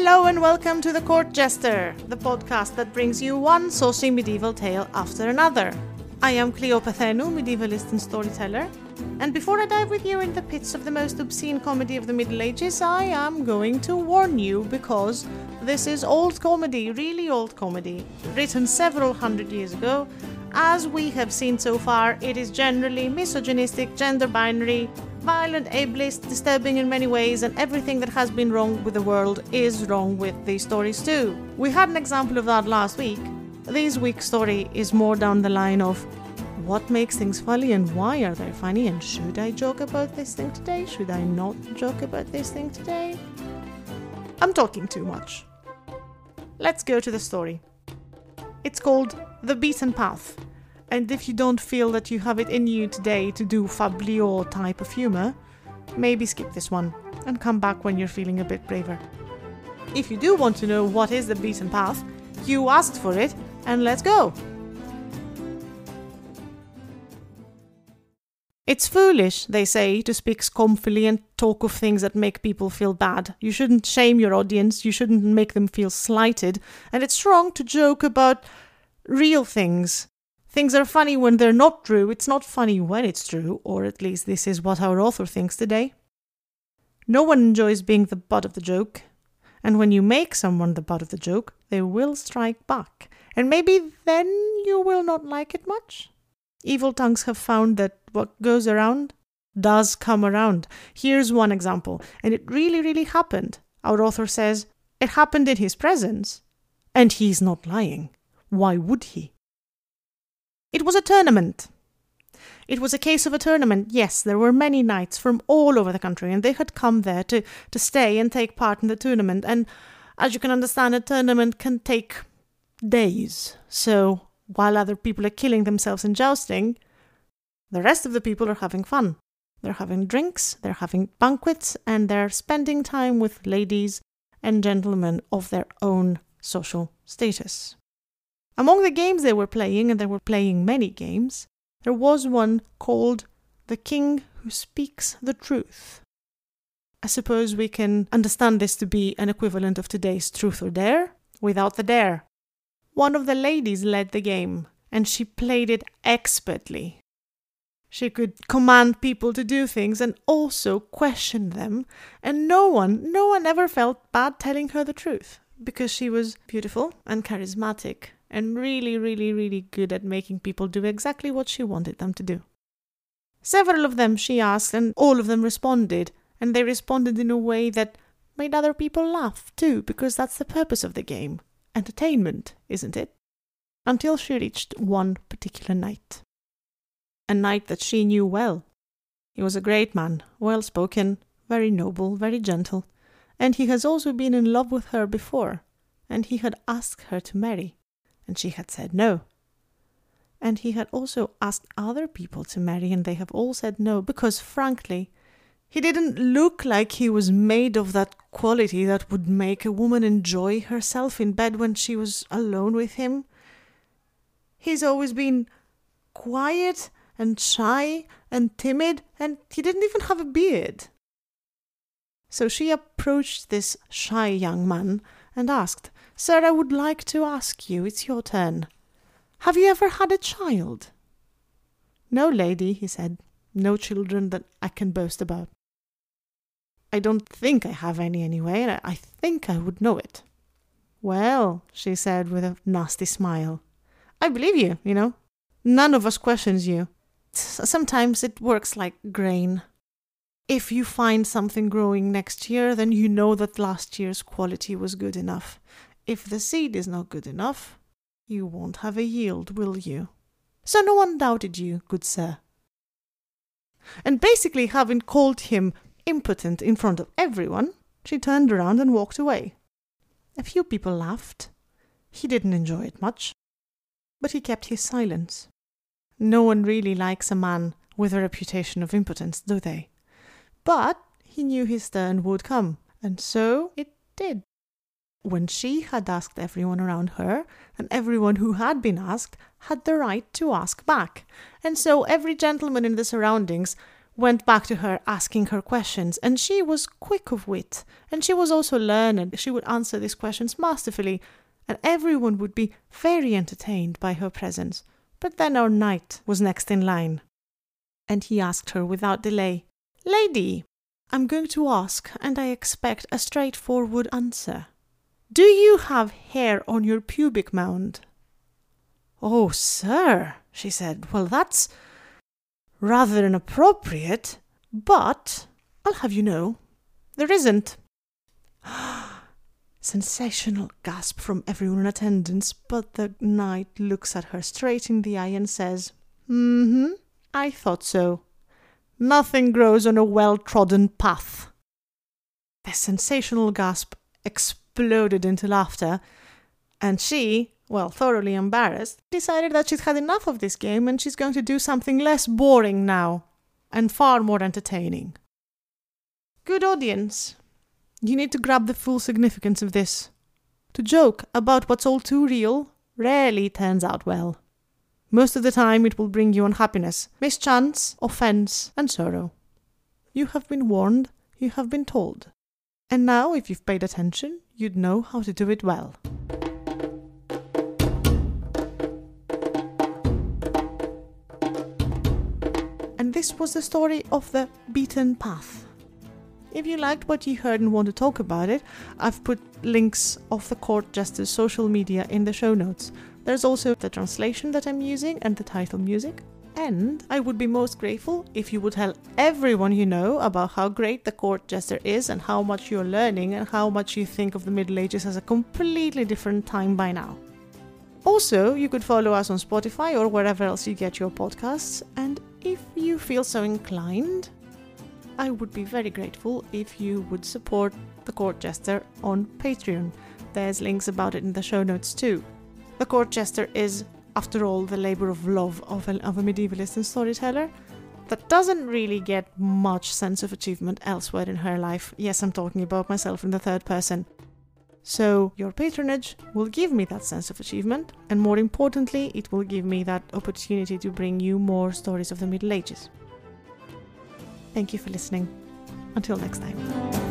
Hello and welcome to The Court Jester, the podcast that brings you one saucy medieval tale after another. I am Kleio Pethainou, medievalist and storyteller, and before I dive with you in the pits of the most obscene comedy of the Middle Ages, I am going to warn you because this is old comedy, really old comedy, written several hundred years ago. As we have seen so far, it is generally misogynistic, gender binary, violent, ableist, disturbing in many ways, and everything that has been wrong with the world is wrong with these stories too. We had an example of that last week. This week's story is more down the line of what makes things funny and why are they funny, and should I joke about this thing today? Should I not joke about this thing today? I'm talking too much. Let's go to the story. It's called The Beaten Path and if you don't feel that you have it in you today to do fabliaux type of humor, maybe skip this one and come back when you're feeling a bit braver. If you do want to know what is the beaten path, you asked for it, and let's go! It's foolish, they say, to speak scornfully and talk of things that make people feel bad. You shouldn't shame your audience, you shouldn't make them feel slighted, and it's wrong to joke about real things Things are funny when they're not true, it's not funny when it's true, or at least this is what our author thinks today. No one enjoys being the butt of the joke, and when you make someone the butt of the joke, they will strike back, and maybe then you will not like it much. Evil tongues have found that what goes around does come around. Here's one example, and it really, really happened. Our author says it happened in his presence, and he's not lying. Why would he? It was a tournament. It was a case of a tournament. Yes, there were many knights from all over the country, and they had come there to, to stay and take part in the tournament. And as you can understand, a tournament can take days. So while other people are killing themselves in jousting, the rest of the people are having fun. They're having drinks, they're having banquets, and they're spending time with ladies and gentlemen of their own social status. Among the games they were playing, and they were playing many games, there was one called The King Who Speaks the Truth. I suppose we can understand this to be an equivalent of today's Truth or Dare without the dare. One of the ladies led the game, and she played it expertly. She could command people to do things and also question them, and no one, no one ever felt bad telling her the truth because she was beautiful and charismatic and really, really, really good at making people do exactly what she wanted them to do. Several of them she asked, and all of them responded, and they responded in a way that made other people laugh too, because that's the purpose of the game. Entertainment, isn't it? Until she reached one particular knight. A knight that she knew well. He was a great man, well spoken, very noble, very gentle, and he has also been in love with her before, and he had asked her to marry and she had said no. And he had also asked other people to marry, and they have all said no, because frankly, he didn't look like he was made of that quality that would make a woman enjoy herself in bed when she was alone with him. He's always been quiet and shy and timid, and he didn't even have a beard. So she approached this shy young man and asked, Sir, I would like to ask you, it's your turn. Have you ever had a child? No, lady, he said. No children that I can boast about. I don't think I have any anyway, and I think I would know it. Well, she said with a nasty smile, I believe you, you know. None of us questions you. Sometimes it works like grain. If you find something growing next year, then you know that last year's quality was good enough. If the seed is not good enough, you won't have a yield, will you? So no one doubted you, good sir. And basically, having called him impotent in front of everyone, she turned around and walked away. A few people laughed. He didn't enjoy it much, but he kept his silence. No one really likes a man with a reputation of impotence, do they? But he knew his turn would come, and so it did when she had asked everyone around her, and everyone who had been asked had the right to ask back. And so every gentleman in the surroundings went back to her asking her questions, and she was quick of wit, and she was also learned. She would answer these questions masterfully, and everyone would be very entertained by her presence. But then our knight was next in line, and he asked her without delay, Lady, I'm going to ask, and I expect a straightforward answer. Do you have hair on your pubic mound? Oh, sir, she said, well, that's rather inappropriate, but I'll have you know, there isn't. Sensational gasp from everyone in attendance, but the knight looks at her straight in the eye and says, Mm hmm, I thought so. Nothing grows on a well trodden path. The sensational gasp exploded into laughter, and she, well, thoroughly embarrassed, decided that she'd had enough of this game and she's going to do something less boring now and far more entertaining. Good audience, you need to grab the full significance of this. To joke about what's all too real rarely turns out well. Most of the time, it will bring you unhappiness, mischance, offense, and sorrow. You have been warned, you have been told. And now, if you've paid attention, you'd know how to do it well. And this was the story of the beaten path. If you liked what you heard and want to talk about it, I've put links of the Court Jester's social media in the show notes. There's also the translation that I'm using and the title music. And I would be most grateful if you would tell everyone you know about how great the court jester is and how much you're learning and how much you think of the Middle Ages as a completely different time by now. Also, you could follow us on Spotify or wherever else you get your podcasts. And if you feel so inclined, I would be very grateful if you would support the Court Jester on Patreon. There's links about it in the show notes too. The Court Jester is, after all, the labour of love of a, of a medievalist and storyteller that doesn't really get much sense of achievement elsewhere in her life. Yes, I'm talking about myself in the third person. So, your patronage will give me that sense of achievement, and more importantly, it will give me that opportunity to bring you more stories of the Middle Ages. Thank you for listening. Until next time.